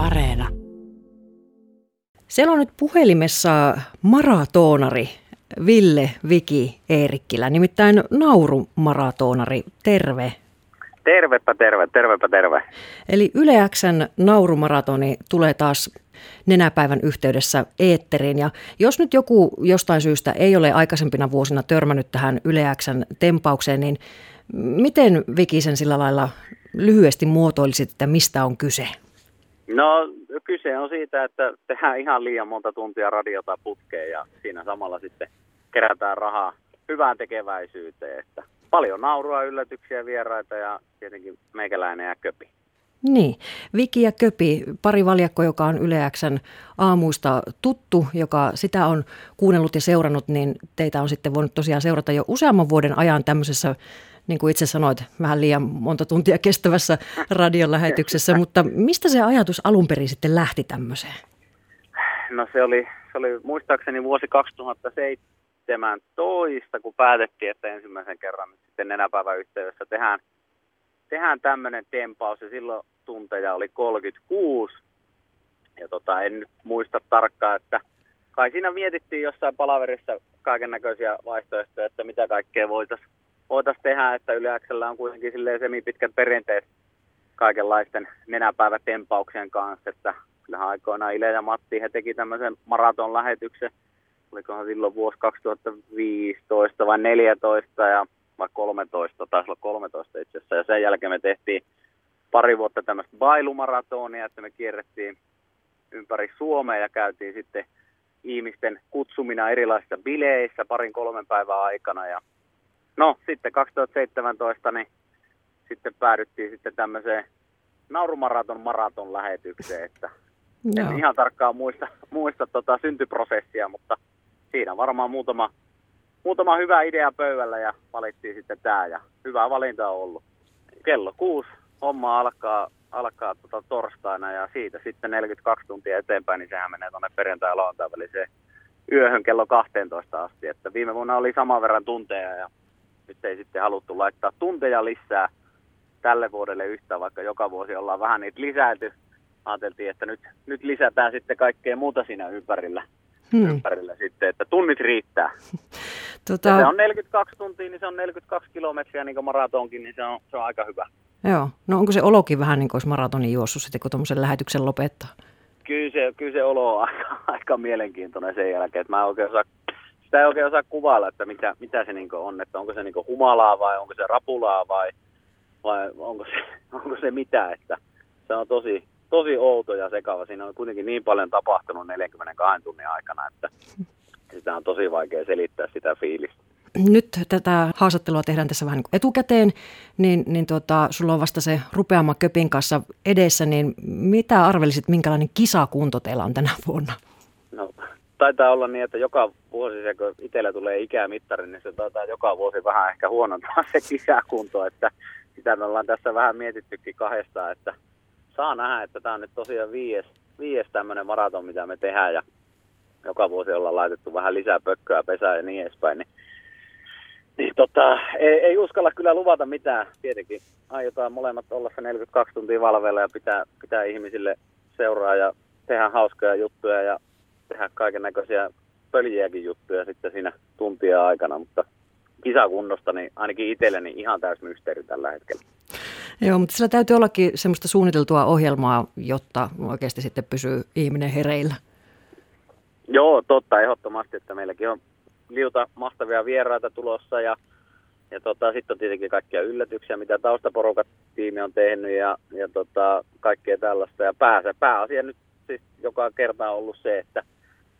Areena. Siellä on nyt puhelimessa maratonari Ville Viki Eerikkilä, nimittäin naurumaratonari. Terve. Tervepä terve, tervepä terve. Eli Yle Xn naurumaratoni tulee taas nenäpäivän yhteydessä eetteriin. Ja jos nyt joku jostain syystä ei ole aikaisempina vuosina törmännyt tähän Yle Xn tempaukseen, niin miten Vikisen sillä lailla lyhyesti muotoilisit, että mistä on kyse? No kyse on siitä, että tehdään ihan liian monta tuntia radiota putkeen ja siinä samalla sitten kerätään rahaa hyvään tekeväisyyteen. Että paljon naurua, yllätyksiä, vieraita ja tietenkin meikäläinen ja köpi. Niin, Viki ja Köpi, pari valjakko, joka on Yleäksän aamuista tuttu, joka sitä on kuunnellut ja seurannut, niin teitä on sitten voinut tosiaan seurata jo useamman vuoden ajan tämmöisessä, niin kuin itse sanoit, vähän liian monta tuntia kestävässä radiolähetyksessä, mutta mistä se ajatus alun perin sitten lähti tämmöiseen? No se oli, se oli muistaakseni vuosi 2017, kun päätettiin, että ensimmäisen kerran sitten nenäpäivän yhteydessä tehdään tehdään tämmöinen tempaus ja silloin tunteja oli 36. Ja tota, en nyt muista tarkkaan, että kai siinä mietittiin jossain palaverissa kaiken näköisiä vaihtoehtoja, että mitä kaikkea voitaisiin voitais tehdä, että yleäksellä on kuitenkin semipitkät perinteet kaikenlaisten nenäpäivätempauksien kanssa, että kyllähän aikoinaan Ile ja Matti he teki tämmöisen maraton lähetyksen, olikohan silloin vuosi 2015 vai 2014 ja vai 13, taisi olla 13 itse asiassa, ja sen jälkeen me tehtiin pari vuotta tämmöistä bailumaratonia, että me kierrettiin ympäri Suomea ja käytiin sitten ihmisten kutsumina erilaisissa bileissä parin kolmen päivän aikana. Ja no sitten 2017 niin sitten päädyttiin sitten tämmöiseen naurumaraton maraton lähetykseen, että en ihan tarkkaan muista, muista tota syntyprosessia, mutta siinä varmaan muutama muutama hyvä idea pöydällä ja valittiin sitten tämä ja hyvä valinta on ollut. Kello kuusi homma alkaa, alkaa tota torstaina ja siitä sitten 42 tuntia eteenpäin, niin sehän menee tuonne perjantai lauantai väliseen yöhön kello 12 asti. Että viime vuonna oli saman verran tunteja ja nyt ei sitten haluttu laittaa tunteja lisää tälle vuodelle yhtä, vaikka joka vuosi ollaan vähän niitä lisäilty. Ajateltiin, että nyt, nyt lisätään sitten kaikkea muuta siinä ympärillä, hmm. ympärillä sitten, että tunnit riittää. Tota... se on 42 tuntia, niin se on 42 kilometriä niin kuin maratonkin, niin se on, se on aika hyvä. Joo, no onko se olokin vähän niin kuin olisi maratonin juossut sitten, kun tuommoisen lähetyksen lopettaa? Kyllä se, kyllä se olo on aika, aika mielenkiintoinen sen jälkeen, että mä en oikein osaa, sitä ei oikein osaa kuvailla, että mitä, mitä se niin on, että onko se niin humalaa vai onko se rapulaa vai, vai onko, se, onko se mitä, että se on tosi, tosi outo ja sekava. Siinä on kuitenkin niin paljon tapahtunut 42 tunnin aikana, että sitä on tosi vaikea selittää sitä fiilistä. Nyt tätä haastattelua tehdään tässä vähän niin etukäteen, niin, niin tuota, sulla on vasta se rupeama köpin kanssa edessä, niin mitä arvelisit, minkälainen kisakunto teillä on tänä vuonna? Taitaa olla niin, että joka vuosi, kun itsellä tulee ikämittari, niin se taitaa joka vuosi vähän ehkä huonontaa se kisakunto, että sitä me ollaan tässä vähän mietittykin kahdestaan, että saa nähdä, että tämä on nyt tosiaan viies, viies tämmöinen maraton, mitä me tehdään ja joka vuosi ollaan laitettu vähän lisää pökköä pesää ja niin edespäin, niin, niin tota, ei, ei, uskalla kyllä luvata mitään. Tietenkin aiotaan molemmat olla se 42 tuntia valveilla ja pitää, pitää ihmisille seuraa ja tehdä hauskoja juttuja ja tehdä kaiken näköisiä pöljiäkin juttuja sitten siinä tuntia aikana, mutta kisakunnosta niin ainakin itselleni ihan täys mysteeri tällä hetkellä. Joo, mutta sillä täytyy ollakin semmoista suunniteltua ohjelmaa, jotta oikeasti sitten pysyy ihminen hereillä. Joo, totta, ehdottomasti, että meilläkin on liuta mahtavia vieraita tulossa ja, ja tota, sitten on tietenkin kaikkia yllätyksiä, mitä taustaporukat tiimi on tehnyt ja, ja tota, kaikkea tällaista. Ja pääsä, pääasia nyt siis joka kerta on ollut se, että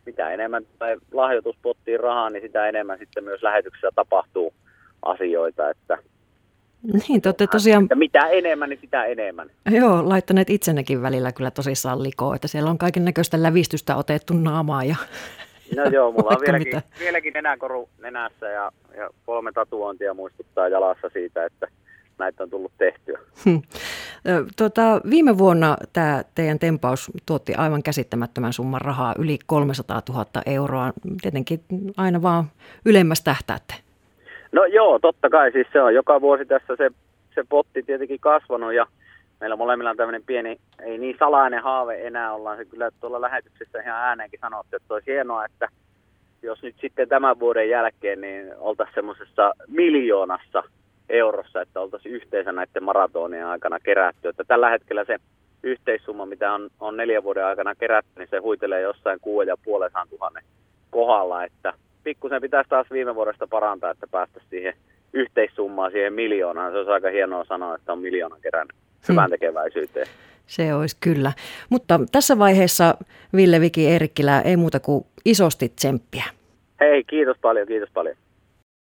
mitä enemmän tai lahjoituspottiin rahaa, niin sitä enemmän sitten myös lähetyksessä tapahtuu asioita, että niin, te olette tosiaan... Että mitä enemmän, niin sitä enemmän. Joo, laittaneet itsennekin välillä kyllä tosissaan likoon, että siellä on kaiken näköistä lävistystä otettu naamaa ja No joo, mulla on vieläkin, vieläkin nenäkoru nenässä ja, ja kolme tatuointia muistuttaa jalassa siitä, että näitä on tullut tehtyä. Hmm. Tota, viime vuonna tämä teidän tempaus tuotti aivan käsittämättömän summan rahaa, yli 300 000 euroa. Tietenkin aina vaan ylemmäs tähtäätte. No joo, totta kai. Siis se on joka vuosi tässä se, se potti tietenkin kasvanut ja meillä molemmilla on tämmöinen pieni, ei niin salainen haave enää, ollaan se kyllä tuolla lähetyksessä ihan ääneenkin sanottu, että olisi hienoa, että jos nyt sitten tämän vuoden jälkeen niin oltaisiin semmoisessa miljoonassa eurossa, että oltaisiin yhteensä näiden maratonien aikana kerätty. Että tällä hetkellä se yhteissumma, mitä on, on neljän vuoden aikana kerätty, niin se huitelee jossain kuuden ja puolen tuhannen kohdalla, että pikkusen pitäisi taas viime vuodesta parantaa, että päästä siihen yhteissummaan, siihen miljoonaan. Se olisi aika hienoa sanoa, että on miljoona kerännyt hyvän hmm. tekeväisyyteen. Se olisi kyllä. Mutta tässä vaiheessa Ville Viki Eerikkilä ei muuta kuin isosti tsemppiä. Hei, kiitos paljon, kiitos paljon.